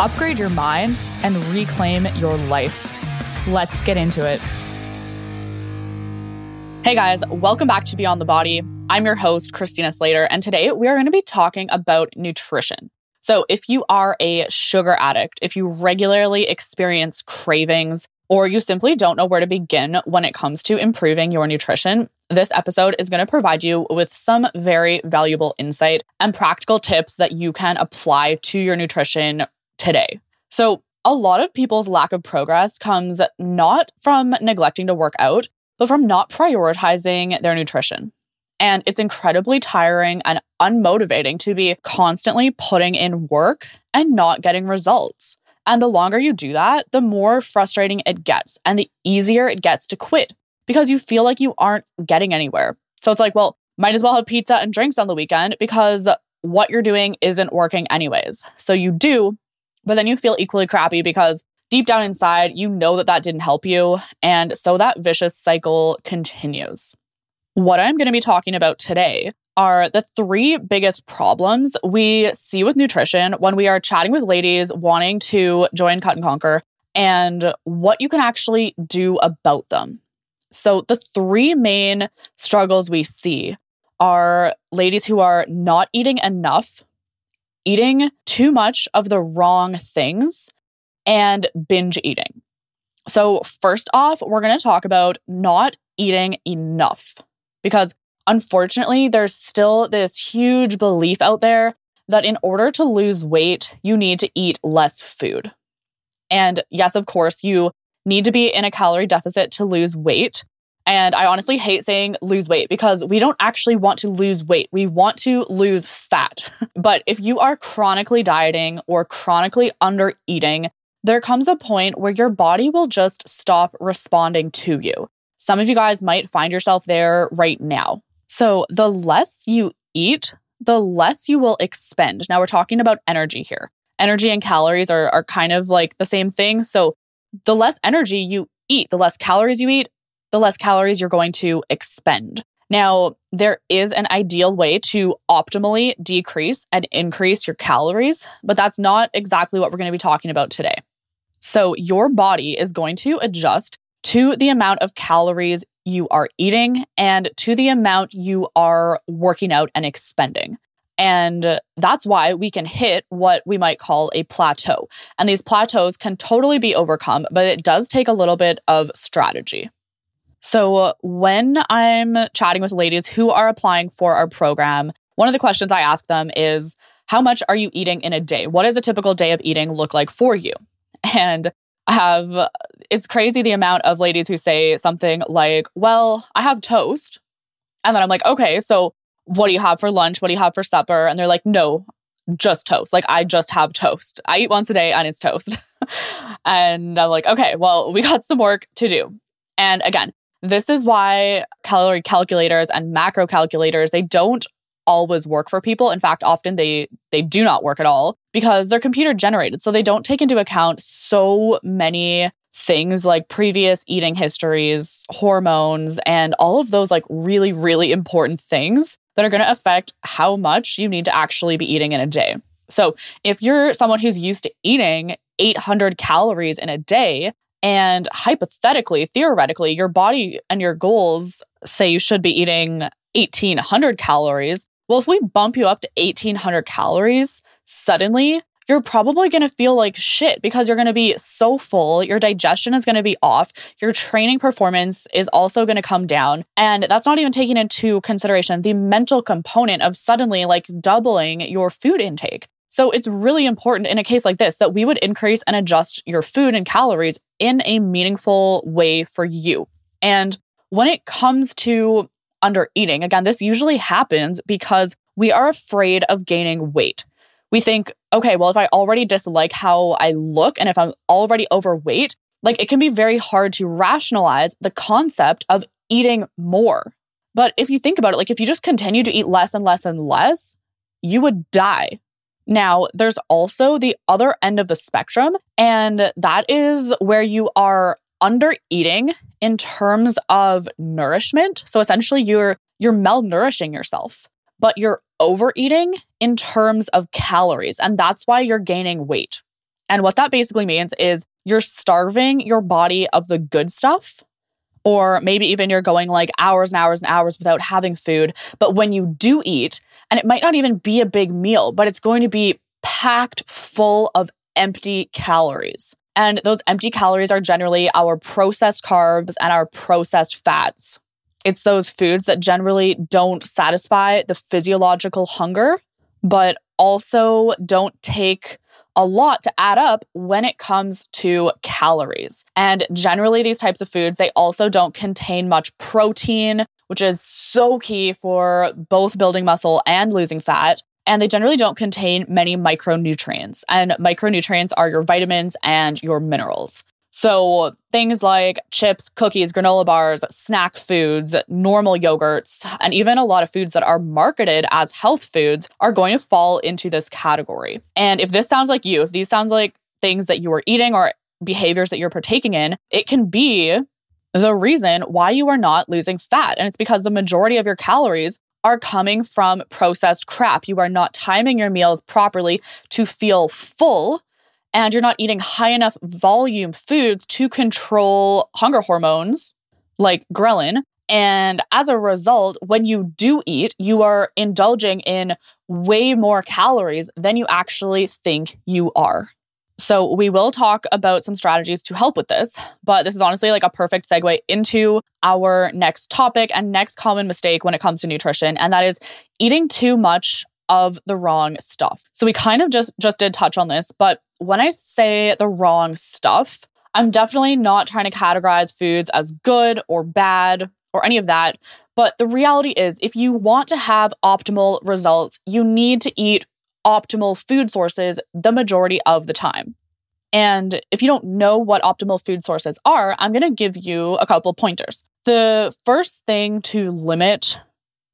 upgrade your mind, and reclaim your life. Let's get into it. Hey guys, welcome back to Beyond the Body. I'm your host, Christina Slater, and today we are going to be talking about nutrition. So, if you are a sugar addict, if you regularly experience cravings, or you simply don't know where to begin when it comes to improving your nutrition, this episode is going to provide you with some very valuable insight and practical tips that you can apply to your nutrition today. So, a lot of people's lack of progress comes not from neglecting to work out, but from not prioritizing their nutrition. And it's incredibly tiring and unmotivating to be constantly putting in work and not getting results. And the longer you do that, the more frustrating it gets and the easier it gets to quit because you feel like you aren't getting anywhere. So it's like, well, might as well have pizza and drinks on the weekend because what you're doing isn't working anyways. So you do, but then you feel equally crappy because deep down inside, you know that that didn't help you. And so that vicious cycle continues. What I'm going to be talking about today are the three biggest problems we see with nutrition when we are chatting with ladies wanting to join Cut and Conquer and what you can actually do about them. So, the three main struggles we see are ladies who are not eating enough, eating too much of the wrong things, and binge eating. So, first off, we're going to talk about not eating enough because unfortunately, there's still this huge belief out there that in order to lose weight, you need to eat less food. And yes, of course, you need to be in a calorie deficit to lose weight. And I honestly hate saying lose weight because we don't actually want to lose weight. We want to lose fat. but if you are chronically dieting or chronically under eating, there comes a point where your body will just stop responding to you. Some of you guys might find yourself there right now. So, the less you eat, the less you will expend. Now, we're talking about energy here. Energy and calories are, are kind of like the same thing. So, the less energy you eat, the less calories you eat, the less calories you're going to expend. Now, there is an ideal way to optimally decrease and increase your calories, but that's not exactly what we're going to be talking about today. So, your body is going to adjust to the amount of calories you are eating and to the amount you are working out and expending. And that's why we can hit what we might call a plateau. And these plateaus can totally be overcome, but it does take a little bit of strategy. So, when I'm chatting with ladies who are applying for our program, one of the questions I ask them is How much are you eating in a day? What does a typical day of eating look like for you? And I have it's crazy the amount of ladies who say something like, "Well, I have toast." And then I'm like, "Okay, so what do you have for lunch? What do you have for supper?" And they're like, "No, just toast. Like I just have toast. I eat once a day and it's toast." and I'm like, "Okay, well, we got some work to do." And again, this is why calorie calculators and macro calculators, they don't always work for people. In fact, often they they do not work at all because they're computer generated. So they don't take into account so many things like previous eating histories, hormones, and all of those like really really important things that are going to affect how much you need to actually be eating in a day. So, if you're someone who's used to eating 800 calories in a day, and hypothetically, theoretically, your body and your goals say you should be eating 1800 calories, well, if we bump you up to 1800 calories suddenly, you're probably going to feel like shit because you're going to be so full. Your digestion is going to be off. Your training performance is also going to come down. And that's not even taking into consideration the mental component of suddenly like doubling your food intake. So it's really important in a case like this that we would increase and adjust your food and calories in a meaningful way for you. And when it comes to under eating. Again, this usually happens because we are afraid of gaining weight. We think, okay, well, if I already dislike how I look and if I'm already overweight, like it can be very hard to rationalize the concept of eating more. But if you think about it, like if you just continue to eat less and less and less, you would die. Now, there's also the other end of the spectrum, and that is where you are under eating in terms of nourishment. So essentially you're you're malnourishing yourself, but you're overeating in terms of calories, and that's why you're gaining weight. And what that basically means is you're starving your body of the good stuff or maybe even you're going like hours and hours and hours without having food. But when you do eat, and it might not even be a big meal, but it's going to be packed full of empty calories. And those empty calories are generally our processed carbs and our processed fats. It's those foods that generally don't satisfy the physiological hunger, but also don't take a lot to add up when it comes to calories. And generally, these types of foods, they also don't contain much protein, which is so key for both building muscle and losing fat. And they generally don't contain many micronutrients. And micronutrients are your vitamins and your minerals. So things like chips, cookies, granola bars, snack foods, normal yogurts, and even a lot of foods that are marketed as health foods are going to fall into this category. And if this sounds like you, if these sounds like things that you are eating or behaviors that you're partaking in, it can be the reason why you are not losing fat. And it's because the majority of your calories are coming from processed crap. You are not timing your meals properly to feel full and you're not eating high enough volume foods to control hunger hormones like ghrelin. And as a result, when you do eat, you are indulging in way more calories than you actually think you are. So, we will talk about some strategies to help with this, but this is honestly like a perfect segue into our next topic and next common mistake when it comes to nutrition, and that is eating too much of the wrong stuff. So we kind of just just did touch on this, but when I say the wrong stuff, I'm definitely not trying to categorize foods as good or bad or any of that. But the reality is, if you want to have optimal results, you need to eat optimal food sources the majority of the time. And if you don't know what optimal food sources are, I'm going to give you a couple pointers. The first thing to limit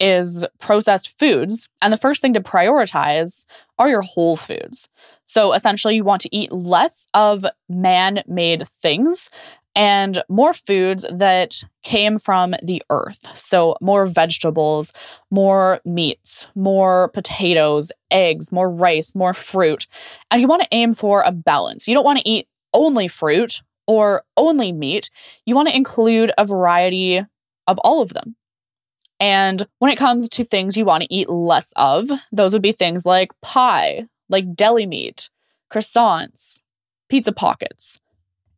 is processed foods. And the first thing to prioritize are your whole foods. So essentially, you want to eat less of man made things and more foods that came from the earth. So, more vegetables, more meats, more potatoes, eggs, more rice, more fruit. And you want to aim for a balance. You don't want to eat only fruit or only meat. You want to include a variety of all of them. And when it comes to things you want to eat less of, those would be things like pie, like deli meat, croissants, pizza pockets,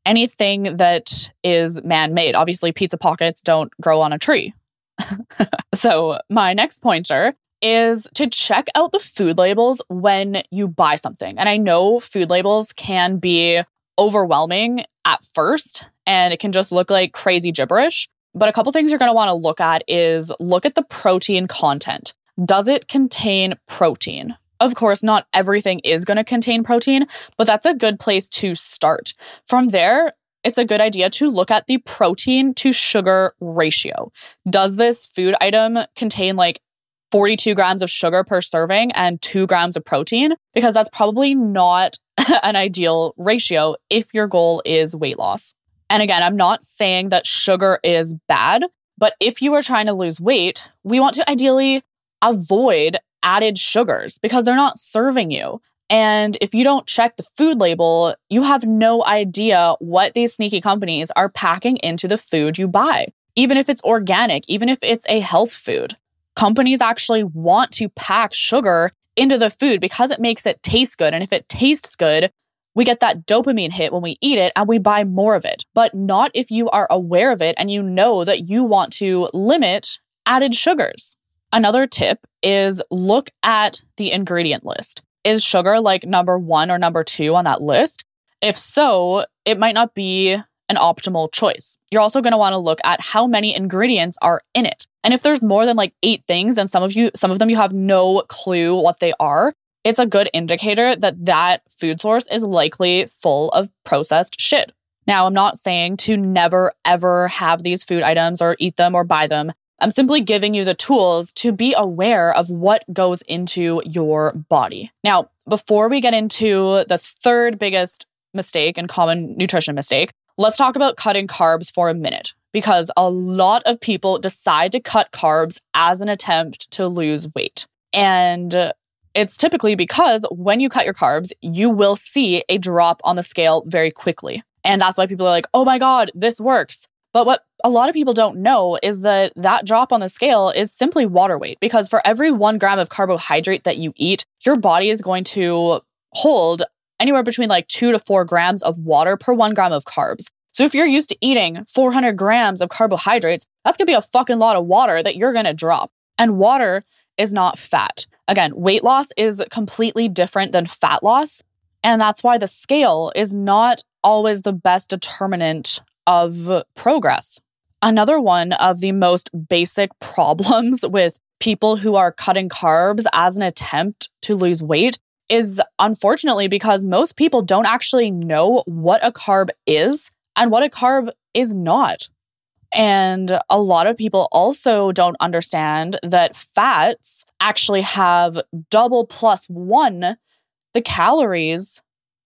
anything that is man made. Obviously, pizza pockets don't grow on a tree. so, my next pointer is to check out the food labels when you buy something. And I know food labels can be overwhelming at first and it can just look like crazy gibberish. But a couple things you're going to want to look at is look at the protein content. Does it contain protein? Of course, not everything is going to contain protein, but that's a good place to start. From there, it's a good idea to look at the protein to sugar ratio. Does this food item contain like 42 grams of sugar per serving and two grams of protein? Because that's probably not an ideal ratio if your goal is weight loss. And again, I'm not saying that sugar is bad, but if you are trying to lose weight, we want to ideally avoid added sugars because they're not serving you. And if you don't check the food label, you have no idea what these sneaky companies are packing into the food you buy, even if it's organic, even if it's a health food. Companies actually want to pack sugar into the food because it makes it taste good. And if it tastes good, we get that dopamine hit when we eat it and we buy more of it, but not if you are aware of it and you know that you want to limit added sugars. Another tip is look at the ingredient list. Is sugar like number one or number two on that list? If so, it might not be an optimal choice. You're also going to want to look at how many ingredients are in it. And if there's more than like 8 things and some of you some of them you have no clue what they are, it's a good indicator that that food source is likely full of processed shit. Now, I'm not saying to never ever have these food items or eat them or buy them. I'm simply giving you the tools to be aware of what goes into your body. Now, before we get into the third biggest mistake and common nutrition mistake, let's talk about cutting carbs for a minute because a lot of people decide to cut carbs as an attempt to lose weight. And it's typically because when you cut your carbs, you will see a drop on the scale very quickly. And that's why people are like, oh my God, this works. But what a lot of people don't know is that that drop on the scale is simply water weight because for every one gram of carbohydrate that you eat, your body is going to hold anywhere between like two to four grams of water per one gram of carbs. So if you're used to eating 400 grams of carbohydrates, that's gonna be a fucking lot of water that you're gonna drop. And water is not fat. Again, weight loss is completely different than fat loss. And that's why the scale is not always the best determinant of progress. Another one of the most basic problems with people who are cutting carbs as an attempt to lose weight is unfortunately because most people don't actually know what a carb is and what a carb is not. And a lot of people also don't understand that fats actually have double plus one the calories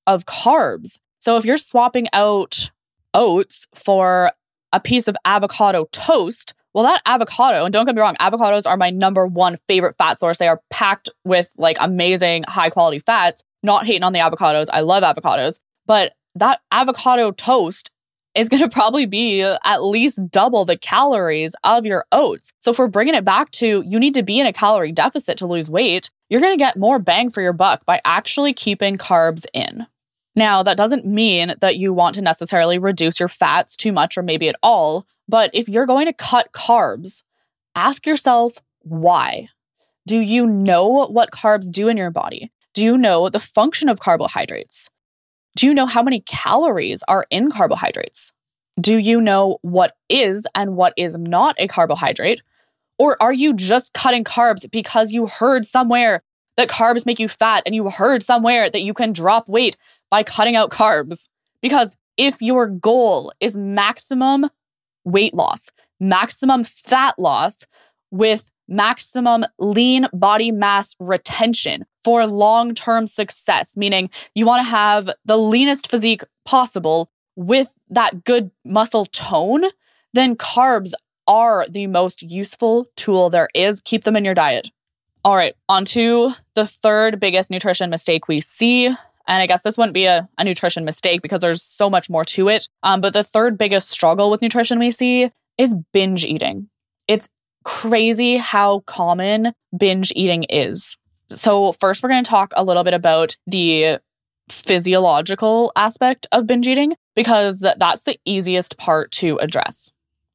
of carbs. So if you're swapping out oats for a piece of avocado toast, well, that avocado, and don't get me wrong, avocados are my number one favorite fat source. They are packed with like amazing high quality fats. Not hating on the avocados. I love avocados. But that avocado toast is going to probably be at least double the calories of your oats. So, if we're bringing it back to you need to be in a calorie deficit to lose weight, you're going to get more bang for your buck by actually keeping carbs in. Now, that doesn't mean that you want to necessarily reduce your fats too much or maybe at all, but if you're going to cut carbs, ask yourself why. Do you know what carbs do in your body? Do you know the function of carbohydrates? Do you know how many calories are in carbohydrates? Do you know what is and what is not a carbohydrate? Or are you just cutting carbs because you heard somewhere that carbs make you fat and you heard somewhere that you can drop weight by cutting out carbs? Because if your goal is maximum weight loss, maximum fat loss with maximum lean body mass retention for long term success, meaning you want to have the leanest physique possible with that good muscle tone, then carbs are the most useful tool there is. Keep them in your diet. All right, on to the third biggest nutrition mistake we see. And I guess this wouldn't be a, a nutrition mistake because there's so much more to it. Um, but the third biggest struggle with nutrition we see is binge eating. It's crazy how common binge eating is. So, first, we're going to talk a little bit about the physiological aspect of binge eating because that's the easiest part to address.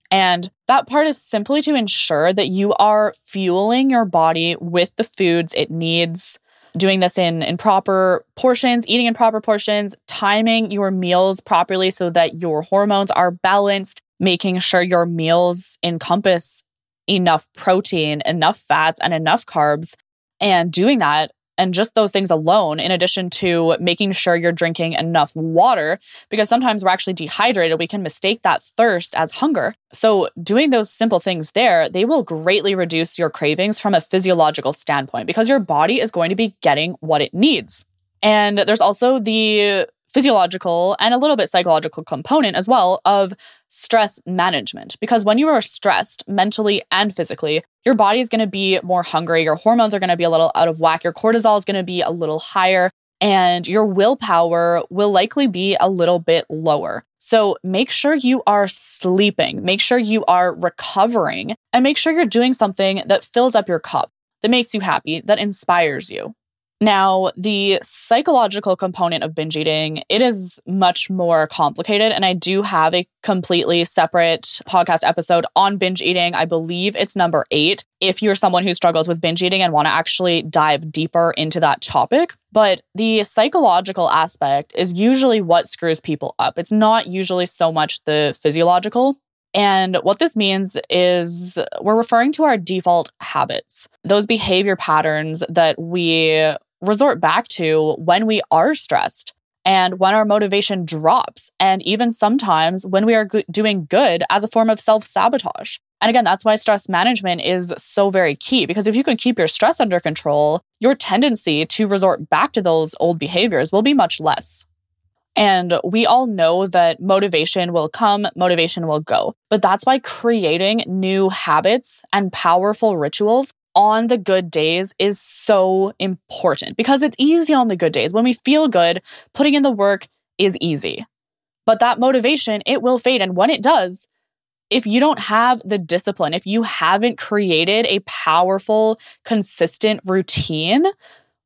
And that part is simply to ensure that you are fueling your body with the foods it needs, doing this in, in proper portions, eating in proper portions, timing your meals properly so that your hormones are balanced, making sure your meals encompass enough protein, enough fats, and enough carbs. And doing that and just those things alone, in addition to making sure you're drinking enough water, because sometimes we're actually dehydrated, we can mistake that thirst as hunger. So, doing those simple things there, they will greatly reduce your cravings from a physiological standpoint because your body is going to be getting what it needs. And there's also the physiological and a little bit psychological component as well of stress management. Because when you are stressed mentally and physically, your body is going to be more hungry, your hormones are going to be a little out of whack, your cortisol is going to be a little higher, and your willpower will likely be a little bit lower. So make sure you are sleeping, make sure you are recovering, and make sure you're doing something that fills up your cup, that makes you happy, that inspires you. Now, the psychological component of binge eating, it is much more complicated and I do have a completely separate podcast episode on binge eating. I believe it's number 8 if you're someone who struggles with binge eating and want to actually dive deeper into that topic. But the psychological aspect is usually what screws people up. It's not usually so much the physiological. And what this means is we're referring to our default habits, those behavior patterns that we resort back to when we are stressed and when our motivation drops, and even sometimes when we are go- doing good as a form of self sabotage. And again, that's why stress management is so very key because if you can keep your stress under control, your tendency to resort back to those old behaviors will be much less. And we all know that motivation will come, motivation will go. But that's why creating new habits and powerful rituals on the good days is so important because it's easy on the good days. When we feel good, putting in the work is easy. But that motivation, it will fade. And when it does, if you don't have the discipline, if you haven't created a powerful, consistent routine,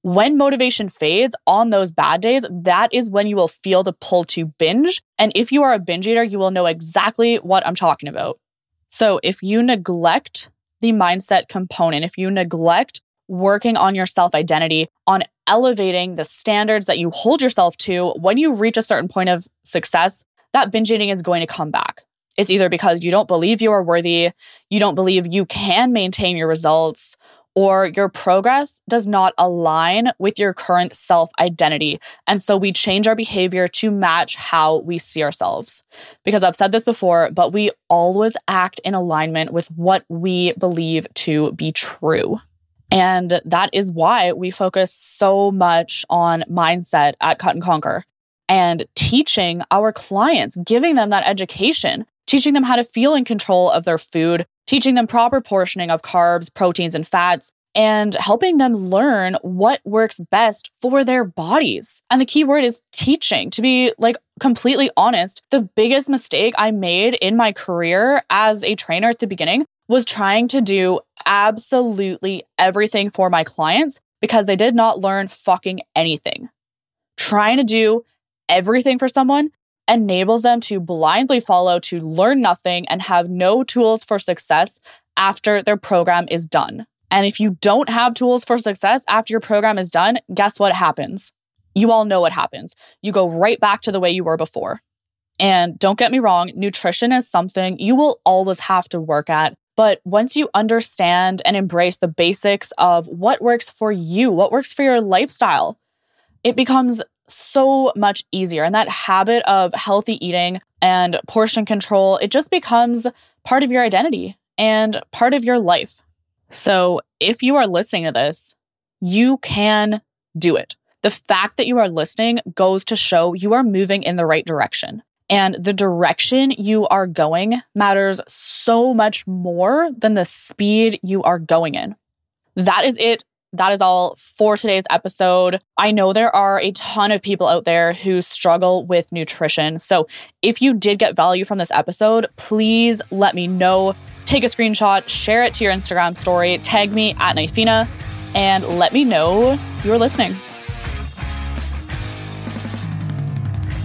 when motivation fades on those bad days, that is when you will feel the pull to binge. And if you are a binge eater, you will know exactly what I'm talking about. So if you neglect the mindset component, if you neglect working on your self identity, on elevating the standards that you hold yourself to, when you reach a certain point of success, that binge eating is going to come back. It's either because you don't believe you are worthy, you don't believe you can maintain your results, or your progress does not align with your current self identity. And so we change our behavior to match how we see ourselves. Because I've said this before, but we always act in alignment with what we believe to be true. And that is why we focus so much on mindset at Cut and Conquer and teaching our clients, giving them that education, teaching them how to feel in control of their food, teaching them proper portioning of carbs, proteins, and fats, and helping them learn what works best for their bodies. And the key word is teaching. To be like completely honest, the biggest mistake I made in my career as a trainer at the beginning was trying to do absolutely everything for my clients because they did not learn fucking anything. Trying to do everything for someone enables them to blindly follow, to learn nothing, and have no tools for success after their program is done. And if you don't have tools for success after your program is done, guess what happens? You all know what happens. You go right back to the way you were before. And don't get me wrong, nutrition is something you will always have to work at. But once you understand and embrace the basics of what works for you, what works for your lifestyle, it becomes so much easier. And that habit of healthy eating and portion control, it just becomes part of your identity and part of your life. So if you are listening to this, you can do it. The fact that you are listening goes to show you are moving in the right direction. And the direction you are going matters so much more than the speed you are going in. That is it that is all for today's episode. I know there are a ton of people out there who struggle with nutrition. So if you did get value from this episode, please let me know. Take a screenshot, share it to your Instagram story, tag me at Knifina, and let me know you're listening.